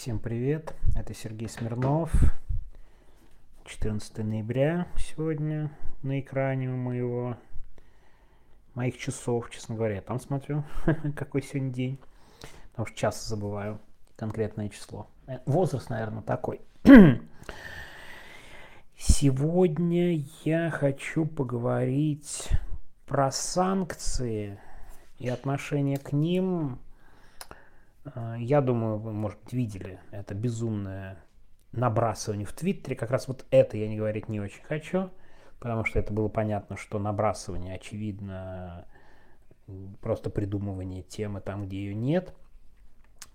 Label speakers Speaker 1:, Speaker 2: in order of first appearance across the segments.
Speaker 1: Всем привет, это Сергей Смирнов. 14 ноября сегодня на экране у моего моих часов, честно говоря. Я там смотрю, какой сегодня день. Потому что часто забываю конкретное число. Э, возраст, наверное, такой. Сегодня я хочу поговорить про санкции и отношение к ним я думаю, вы, может быть, видели это безумное набрасывание в Твиттере. Как раз вот это я не говорить не очень хочу, потому что это было понятно, что набрасывание, очевидно, просто придумывание темы там, где ее нет.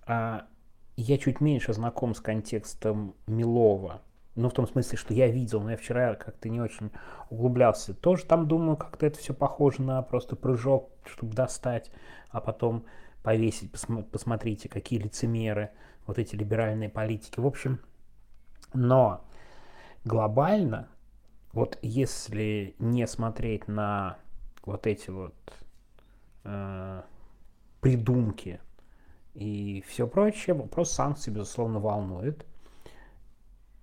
Speaker 1: А я чуть меньше знаком с контекстом Милова. Ну, в том смысле, что я видел, но я вчера как-то не очень углублялся. Тоже там, думаю, как-то это все похоже на просто прыжок, чтобы достать, а потом повесить, посмотрите, какие лицемеры, вот эти либеральные политики. В общем, но глобально, вот если не смотреть на вот эти вот э, придумки и все прочее, вопрос санкций, безусловно, волнует.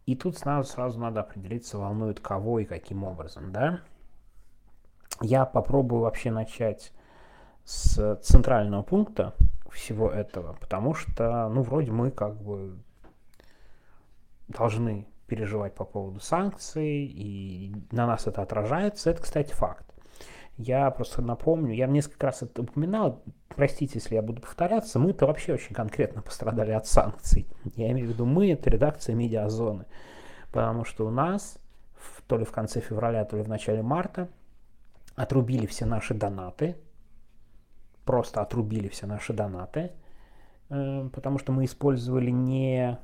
Speaker 1: И тут сразу, сразу надо определиться, волнует кого и каким образом, да? Я попробую вообще начать с центрального пункта всего этого, потому что, ну, вроде мы как бы должны переживать по поводу санкций, и на нас это отражается. Это, кстати, факт. Я просто напомню, я несколько раз это упоминал, простите, если я буду повторяться, мы-то вообще очень конкретно пострадали от санкций. Я имею в виду мы, это редакция медиазоны. Потому что у нас, то ли в конце февраля, то ли в начале марта, отрубили все наши донаты, просто отрубили все наши донаты, э, потому что мы использовали не,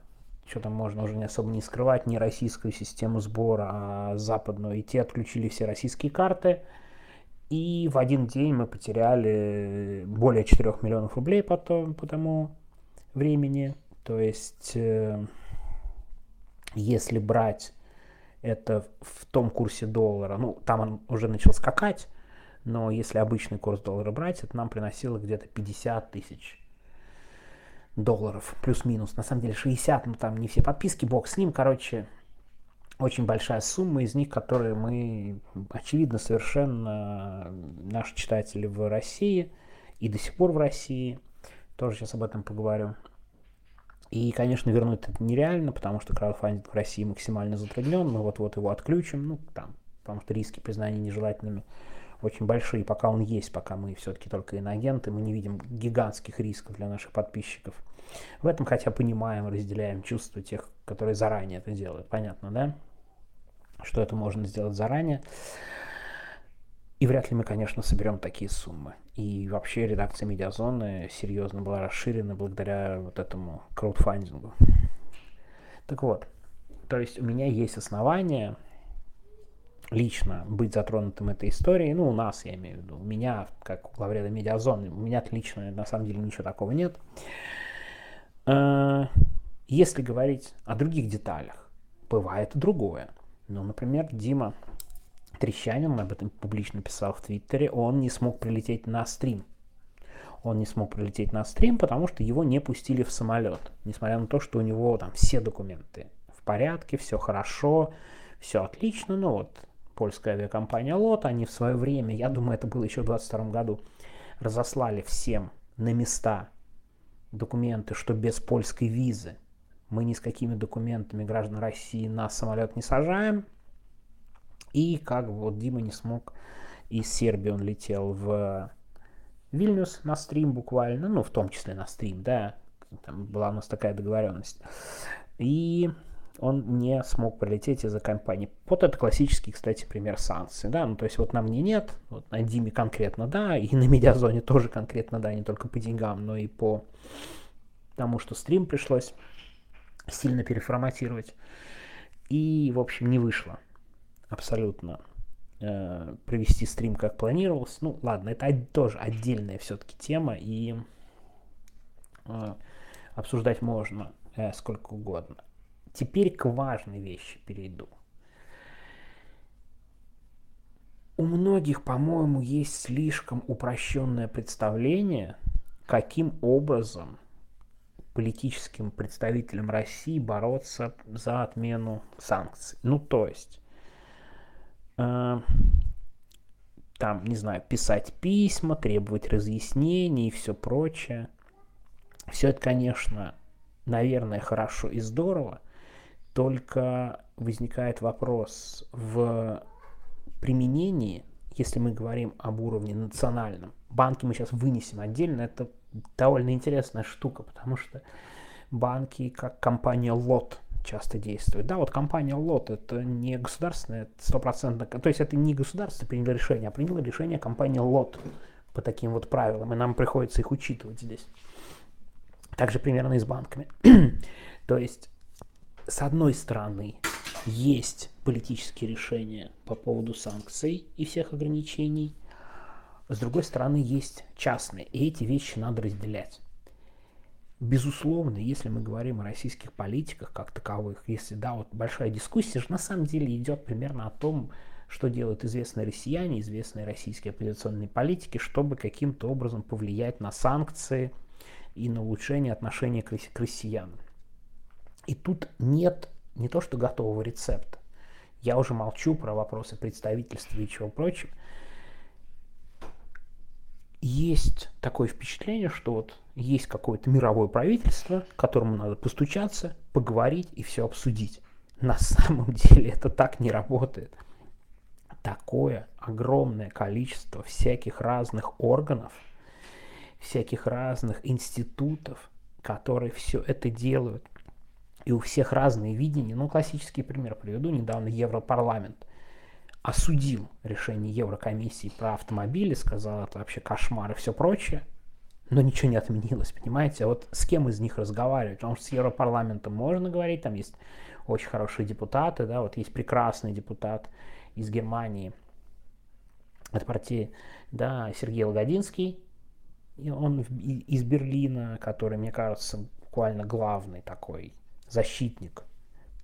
Speaker 1: что там можно уже не особо не скрывать, не российскую систему сбора, а западную, и те отключили все российские карты, и в один день мы потеряли более 4 миллионов рублей потом, по тому времени. То есть, э, если брать это в том курсе доллара, ну, там он уже начал скакать, но если обычный курс доллара брать, это нам приносило где-то 50 тысяч долларов, плюс-минус. На самом деле 60, ну там не все подписки, бог с ним, короче, очень большая сумма из них, которые мы, очевидно, совершенно наши читатели в России и до сих пор в России, тоже сейчас об этом поговорю. И, конечно, вернуть это нереально, потому что краудфандинг в России максимально затруднен, мы вот-вот его отключим, ну, там, потому что риски признания нежелательными очень большие, пока он есть, пока мы все-таки только иноагенты, мы не видим гигантских рисков для наших подписчиков. В этом хотя понимаем, разделяем чувства тех, которые заранее это делают. Понятно, да? Что это можно сделать заранее. И вряд ли мы, конечно, соберем такие суммы. И вообще редакция Медиазоны серьезно была расширена благодаря вот этому краудфандингу. Так вот, то есть у меня есть основания лично быть затронутым этой историей, ну, у нас, я имею в виду, у меня, как у главреда медиазоны, у меня лично, на самом деле, ничего такого нет. Э, если говорить о других деталях, бывает другое. Ну, например, Дима Трещанин, об этом публично писал в Твиттере, он не смог прилететь на стрим. Он не смог прилететь на стрим, потому что его не пустили в самолет. Несмотря на то, что у него там все документы в порядке, все хорошо, все отлично, но вот польская авиакомпания ЛОТ, они в свое время, я думаю, это было еще в 2022 году, разослали всем на места документы, что без польской визы мы ни с какими документами граждан России на самолет не сажаем. И как вот Дима не смог, из Сербии он летел в Вильнюс на стрим буквально, ну в том числе на стрим, да, там была у нас такая договоренность. И он не смог пролететь из-за компании. Вот это классический, кстати, пример санкций, да, ну то есть вот на мне нет, вот на Диме конкретно да, и на медиазоне тоже конкретно да, не только по деньгам, но и по тому, что стрим пришлось сильно переформатировать. И, в общем, не вышло абсолютно э, провести стрим как планировалось. Ну, ладно, это тоже отдельная все-таки тема, и э, обсуждать можно э, сколько угодно. Теперь к важной вещи перейду. У многих, по-моему, есть слишком упрощенное представление, каким образом политическим представителям России бороться за отмену санкций. Ну, то есть, э, там, не знаю, писать письма, требовать разъяснений и все прочее. Все это, конечно, наверное, хорошо и здорово, только возникает вопрос в применении, если мы говорим об уровне национальном. Банки мы сейчас вынесем отдельно, это довольно интересная штука, потому что банки, как компания ЛОТ, часто действуют. Да, вот компания ЛОТ это не государственная, стопроцентно, то есть это не государство приняло решение, а приняло решение компания ЛОТ по таким вот правилам, и нам приходится их учитывать здесь. Также примерно и с банками. то есть, с одной стороны, есть политические решения по поводу санкций и всех ограничений, с другой стороны, есть частные, и эти вещи надо разделять. Безусловно, если мы говорим о российских политиках как таковых, если, да, вот большая дискуссия же на самом деле идет примерно о том, что делают известные россияне, известные российские оппозиционные политики, чтобы каким-то образом повлиять на санкции и на улучшение отношения к, россиянам. И тут нет не то что готового рецепта. Я уже молчу про вопросы представительства и чего прочего есть такое впечатление, что вот есть какое-то мировое правительство, к которому надо постучаться, поговорить и все обсудить. На самом деле это так не работает. Такое огромное количество всяких разных органов, всяких разных институтов, которые все это делают. И у всех разные видения. Ну, классический пример приведу. Недавно Европарламент осудил решение Еврокомиссии про автомобили, сказал, это вообще кошмар и все прочее, но ничего не отменилось, понимаете? А вот с кем из них разговаривать? Потому что с Европарламентом можно говорить, там есть очень хорошие депутаты, да, вот есть прекрасный депутат из Германии от партии, да, Сергей Лагодинский, и он из Берлина, который, мне кажется, буквально главный такой защитник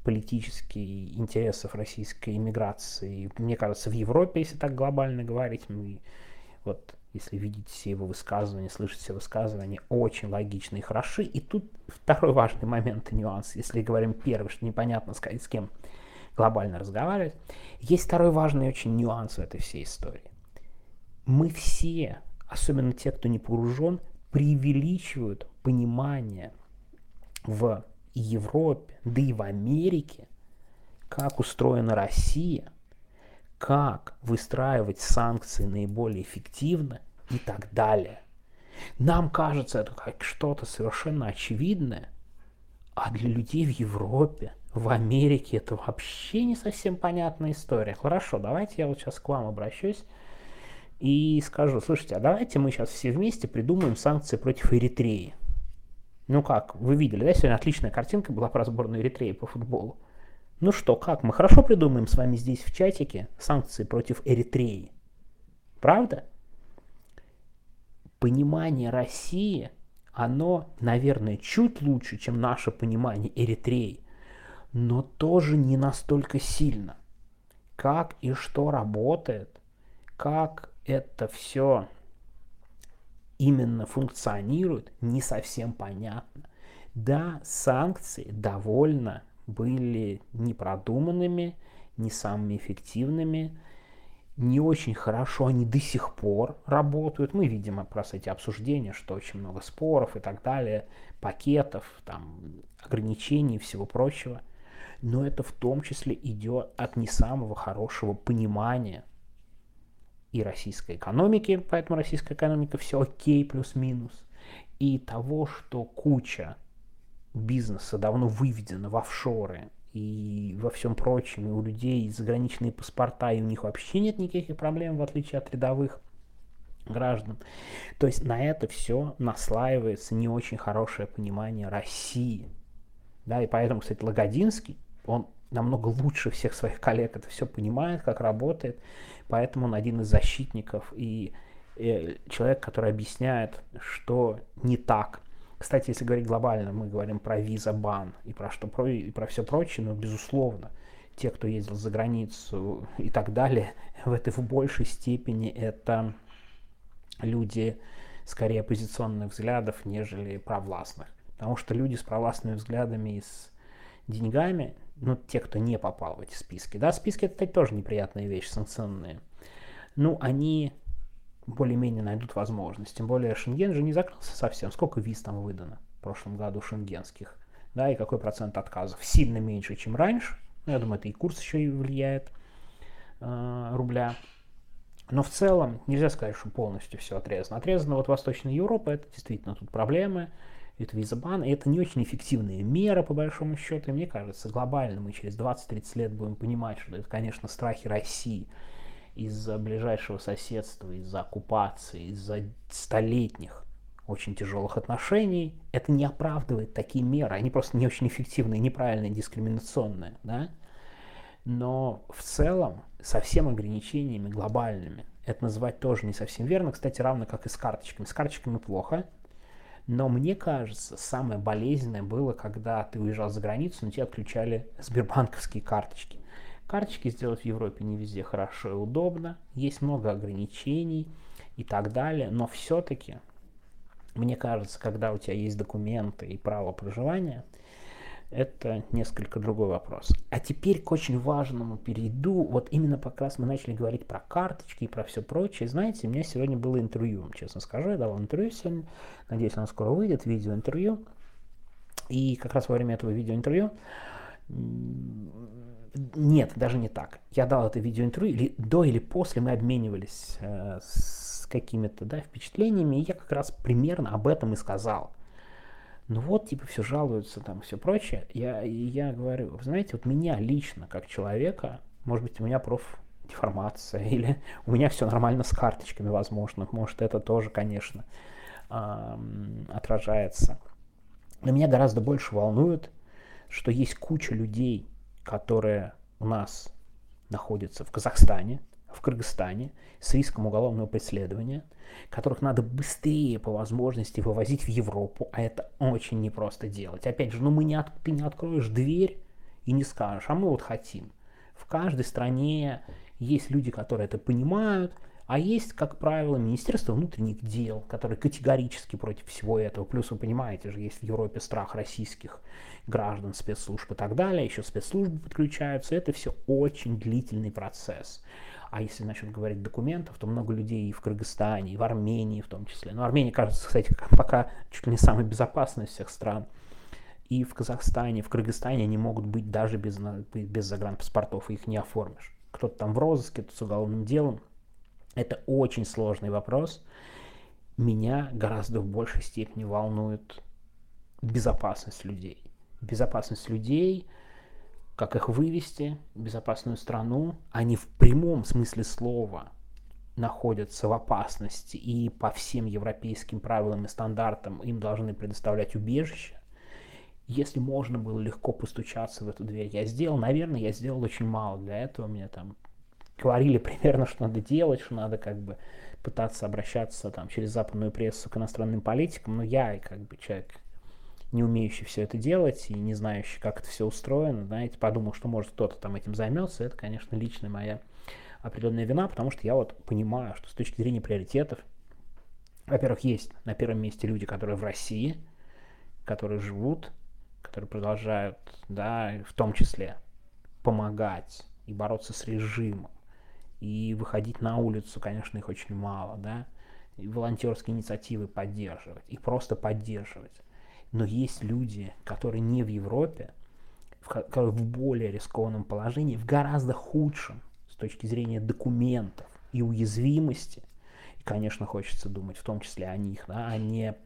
Speaker 1: политических интересов российской иммиграции. Мне кажется, в Европе, если так глобально говорить, мы вот если видеть все его высказывания, слышать все высказывания, очень логичны и хороши. И тут второй важный момент и нюанс, если говорим первый, что непонятно сказать, с кем глобально разговаривать. Есть второй важный очень нюанс в этой всей истории. Мы все, особенно те, кто не погружен, преувеличивают понимание в Европе, да и в Америке, как устроена Россия, как выстраивать санкции наиболее эффективно и так далее. Нам кажется это как что-то совершенно очевидное, а для людей в Европе, в Америке это вообще не совсем понятная история. Хорошо, давайте я вот сейчас к вам обращусь и скажу, слушайте, а давайте мы сейчас все вместе придумаем санкции против Эритреи. Ну как, вы видели, да, сегодня отличная картинка была про сборную Эритреи по футболу. Ну что, как, мы хорошо придумаем с вами здесь в чатике санкции против Эритреи. Правда? Понимание России, оно, наверное, чуть лучше, чем наше понимание Эритреи, но тоже не настолько сильно. Как и что работает, как это все именно функционирует, не совсем понятно. Да, санкции довольно были непродуманными, не самыми эффективными, не очень хорошо они до сих пор работают. Мы видим просто эти обсуждения, что очень много споров и так далее, пакетов, там, ограничений и всего прочего. Но это в том числе идет от не самого хорошего понимания и российской экономики, поэтому российская экономика все окей, плюс-минус, и того, что куча бизнеса давно выведена в офшоры и во всем прочем, и у людей заграничные паспорта, и у них вообще нет никаких проблем, в отличие от рядовых граждан. То есть на это все наслаивается не очень хорошее понимание России. Да, и поэтому, кстати, Лагодинский, он намного лучше всех своих коллег это все понимает, как работает. Поэтому он один из защитников и э, человек, который объясняет, что не так. Кстати, если говорить глобально, мы говорим про виза-бан и про что про, и про все прочее, но безусловно, те, кто ездил за границу и так далее, в этой в большей степени это люди скорее оппозиционных взглядов, нежели провластных. Потому что люди с провластными взглядами и с деньгами, ну, те, кто не попал в эти списки, да, списки это тоже неприятная вещь, санкционные, ну, они более-менее найдут возможность. Тем более Шенген же не закрылся совсем. Сколько виз там выдано в прошлом году шенгенских? Да, и какой процент отказов? Сильно меньше, чем раньше. Ну, я думаю, это и курс еще и влияет э, рубля. Но в целом нельзя сказать, что полностью все отрезано. Отрезана вот Восточная Европа, это действительно тут проблемы, это визабан, и это не очень эффективные меры, по большому счету. И мне кажется, глобально мы через 20-30 лет будем понимать, что это, конечно, страхи России из-за ближайшего соседства, из-за оккупации, из-за столетних очень тяжелых отношений, это не оправдывает такие меры. Они просто не очень эффективные, неправильные, дискриминационные. Да? Но в целом со всеми ограничениями глобальными это называть тоже не совсем верно. Кстати, равно как и с карточками. С карточками плохо. Но мне кажется, самое болезненное было, когда ты уезжал за границу, но тебе отключали сбербанковские карточки. Карточки сделать в Европе не везде хорошо и удобно, есть много ограничений и так далее, но все-таки, мне кажется, когда у тебя есть документы и право проживания, это несколько другой вопрос. А теперь к очень важному перейду. Вот именно как раз мы начали говорить про карточки и про все прочее. Знаете, у меня сегодня было интервью, честно скажу, я давал интервью сегодня. Надеюсь, оно скоро выйдет, видеоинтервью. И как раз во время этого видеоинтервью нет, даже не так. Я дал это видеоинтервью, или до или после мы обменивались э, с какими-то да, впечатлениями, и я как раз примерно об этом и сказал. Ну вот, типа, все жалуются, там, все прочее. Я, я говорю, вы знаете, вот меня лично, как человека, может быть, у меня профдеформация, или у меня все нормально с карточками, возможно. Может, это тоже, конечно, отражается. Но меня гораздо больше волнует, что есть куча людей, которые у нас находятся в Казахстане, в Кыргызстане с риском уголовного преследования, которых надо быстрее по возможности вывозить в Европу, а это очень непросто делать. Опять же, ну мы не от, ты не откроешь дверь и не скажешь, а мы вот хотим. В каждой стране есть люди, которые это понимают, а есть, как правило, Министерство внутренних дел, которое категорически против всего этого. Плюс вы понимаете же, есть в Европе страх российских граждан, спецслужб и так далее, еще спецслужбы подключаются. Это все очень длительный процесс. А если насчет говорить документов, то много людей и в Кыргызстане, и в Армении в том числе. Но Армения, кажется, кстати, пока чуть ли не самая безопасная из всех стран. И в Казахстане, в Кыргызстане они могут быть даже без, без загранпаспортов, их не оформишь. Кто-то там в розыске, кто с уголовным делом – это очень сложный вопрос. Меня гораздо в большей степени волнует безопасность людей. Безопасность людей, как их вывести в безопасную страну. Они в прямом смысле слова находятся в опасности и по всем европейским правилам и стандартам им должны предоставлять убежище. Если можно было легко постучаться в эту дверь, я сделал. Наверное, я сделал очень мало для этого. Мне там говорили примерно, что надо делать, что надо как бы пытаться обращаться там через западную прессу к иностранным политикам, но я как бы человек, не умеющий все это делать и не знающий, как это все устроено, знаете, подумал, что может кто-то там этим займется, это, конечно, личная моя определенная вина, потому что я вот понимаю, что с точки зрения приоритетов, во-первых, есть на первом месте люди, которые в России, которые живут, которые продолжают, да, в том числе помогать и бороться с режимом, и выходить на улицу, конечно, их очень мало, да, и волонтерские инициативы поддерживать, и просто поддерживать. Но есть люди, которые не в Европе, в, в более рискованном положении, в гораздо худшем с точки зрения документов и уязвимости. И, конечно, хочется думать в том числе о них, да, а не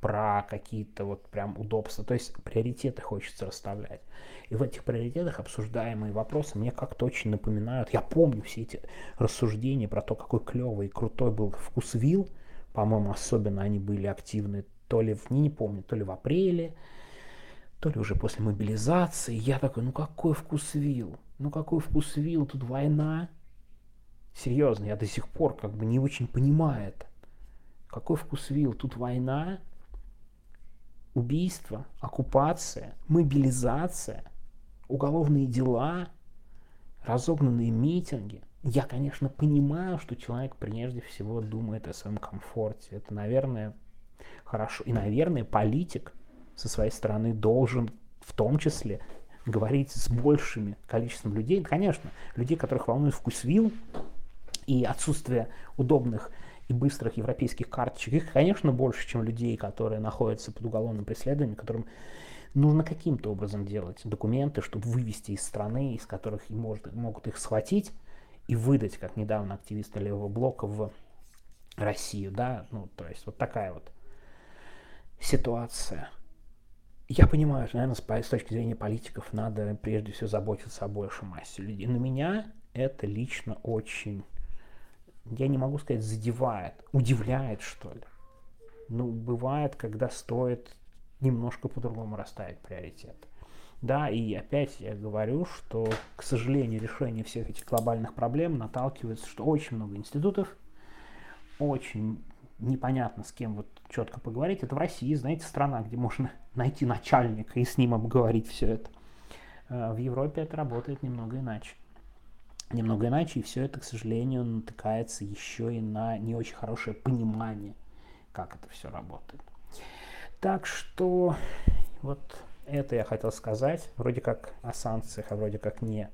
Speaker 1: про какие-то вот прям удобства. То есть приоритеты хочется расставлять. И в этих приоритетах обсуждаемые вопросы мне как-то очень напоминают. Я помню все эти рассуждения про то, какой клевый и крутой был вкусвилл. По-моему, особенно они были активны то ли, в, не, не помню, то ли в апреле, то ли уже после мобилизации. Я такой, ну какой вкусвилл? Ну какой вкусвилл? Тут война. Серьезно, я до сих пор как бы не очень понимаю это. Какой вкусвилл? Тут война, убийство, оккупация, мобилизация, уголовные дела, разогнанные митинги. Я, конечно, понимаю, что человек прежде всего думает о своем комфорте. Это, наверное, Хорошо. И, наверное, политик со своей стороны должен в том числе говорить с большим количеством людей. Конечно, людей, которых волнует вкус вил и отсутствие удобных и быстрых европейских карточек, их, конечно, больше, чем людей, которые находятся под уголовным преследованием, которым нужно каким-то образом делать документы, чтобы вывести из страны, из которых может, могут их схватить и выдать, как недавно активисты левого блока в Россию, да, ну, то есть вот такая вот ситуация. Я понимаю, что, наверное, с, точки зрения политиков надо прежде всего заботиться о большей массе людей. Но меня это лично очень, я не могу сказать, задевает, удивляет, что ли. Ну, бывает, когда стоит немножко по-другому расставить приоритет. Да, и опять я говорю, что, к сожалению, решение всех этих глобальных проблем наталкивается, что очень много институтов, очень непонятно с кем вот четко поговорить. Это в России, знаете, страна, где можно найти начальника и с ним обговорить все это. Э, в Европе это работает немного иначе. Немного иначе, и все это, к сожалению, натыкается еще и на не очень хорошее понимание, как это все работает. Так что вот это я хотел сказать. Вроде как о санкциях, а вроде как не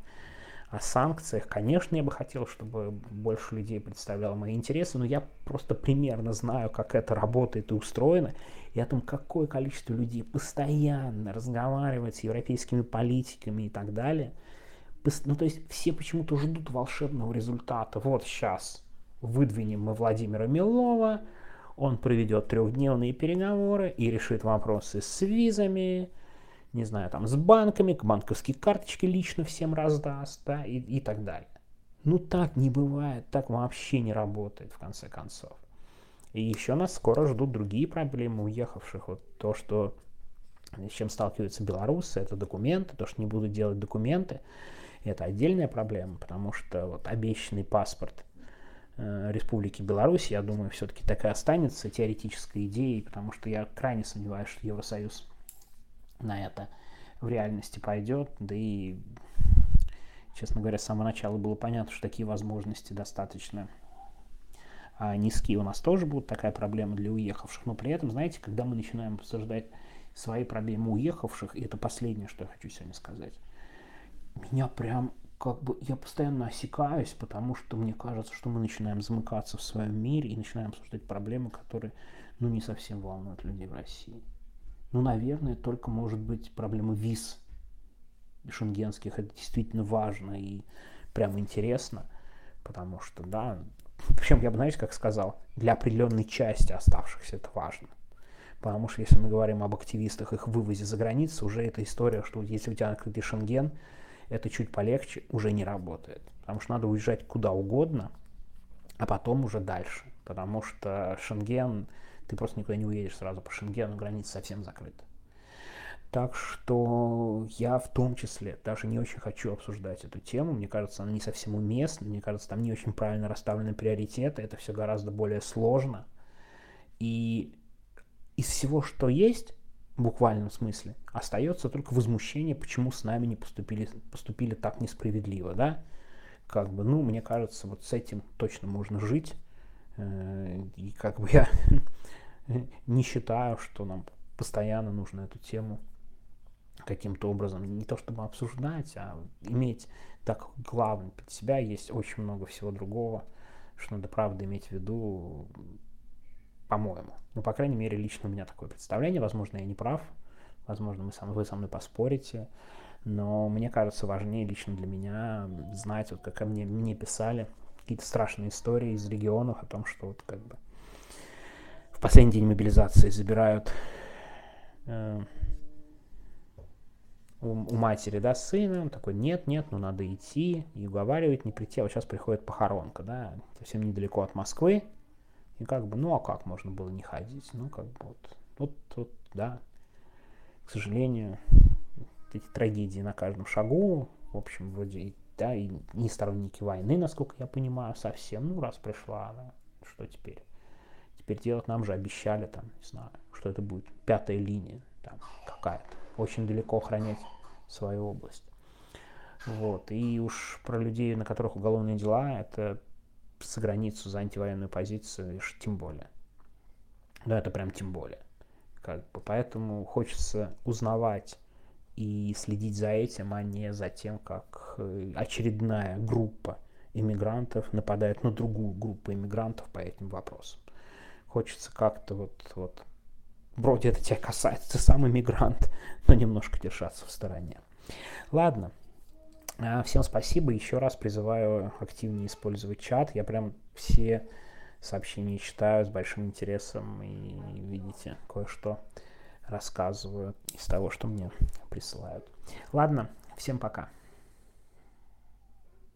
Speaker 1: о санкциях. Конечно, я бы хотел, чтобы больше людей представляло мои интересы, но я просто примерно знаю, как это работает и устроено, и о том, какое количество людей постоянно разговаривает с европейскими политиками и так далее. Ну, то есть все почему-то ждут волшебного результата. Вот сейчас выдвинем мы Владимира Милова, он проведет трехдневные переговоры и решит вопросы с визами, не знаю, там, с банками, банковские карточки лично всем раздаст, да, и, и так далее. Ну так не бывает, так вообще не работает в конце концов. И еще нас скоро ждут другие проблемы уехавших. Вот то, что с чем сталкиваются белорусы, это документы, то, что не будут делать документы, это отдельная проблема, потому что вот обещанный паспорт э, Республики Беларусь, я думаю, все-таки так и останется теоретической идеей, потому что я крайне сомневаюсь, что Евросоюз на это в реальности пойдет. Да и, честно говоря, с самого начала было понятно, что такие возможности достаточно а низкие. У нас тоже будет такая проблема для уехавших. Но при этом, знаете, когда мы начинаем обсуждать свои проблемы уехавших, и это последнее, что я хочу сегодня сказать, меня прям как бы я постоянно осекаюсь, потому что мне кажется, что мы начинаем замыкаться в своем мире и начинаем обсуждать проблемы, которые ну, не совсем волнуют людей в России. Ну, наверное, только может быть проблема виз шенгенских. Это действительно важно и прям интересно, потому что, да, причем я бы, знаете, как сказал, для определенной части оставшихся это важно. Потому что если мы говорим об активистах, их вывозе за границу, уже эта история, что если у тебя открытый шенген, это чуть полегче, уже не работает. Потому что надо уезжать куда угодно, а потом уже дальше. Потому что шенген ты просто никуда не уедешь сразу по Шенгену, граница совсем закрыта. Так что я в том числе даже не очень хочу обсуждать эту тему. Мне кажется, она не совсем уместна. Мне кажется, там не очень правильно расставлены приоритеты. Это все гораздо более сложно. И из всего, что есть, в буквальном смысле, остается только возмущение, почему с нами не поступили, поступили так несправедливо, да? Как бы, ну, мне кажется, вот с этим точно можно жить. Э, и как бы я не считаю, что нам постоянно нужно эту тему каким-то образом не то чтобы обсуждать, а иметь так главным для себя. Есть очень много всего другого, что надо правда иметь в виду, по-моему. Ну, по крайней мере, лично у меня такое представление. Возможно, я не прав. Возможно, мы со вы со мной поспорите. Но мне кажется, важнее лично для меня знать, вот как мне, мне писали какие-то страшные истории из регионов о том, что вот как бы последний день мобилизации забирают э, у, у матери, да, сына, он такой, нет, нет, ну надо идти, и уговаривать не прийти, а вот сейчас приходит похоронка, да, совсем недалеко от Москвы, и как бы, ну а как можно было не ходить, ну как бы вот, вот, вот, да, к сожалению, эти трагедии на каждом шагу, в общем, вроде, да, и не сторонники войны, насколько я понимаю, совсем, ну раз пришла, да, что теперь? Теперь делать нам же обещали, там, не знаю, что это будет пятая линия, там, какая-то, очень далеко охранять свою область. Вот. И уж про людей, на которых уголовные дела, это за границу, за антивоенную позицию, тем более. но это прям тем более. Как бы, поэтому хочется узнавать и следить за этим, а не за тем, как э, очередная группа иммигрантов нападает на другую группу иммигрантов по этим вопросам. Хочется как-то вот, вот вроде это тебя касается, ты сам иммигрант, но немножко держаться в стороне. Ладно, а, всем спасибо, еще раз призываю активнее использовать чат, я прям все сообщения читаю с большим интересом и видите, кое-что рассказываю из того, что мне присылают. Ладно, всем пока.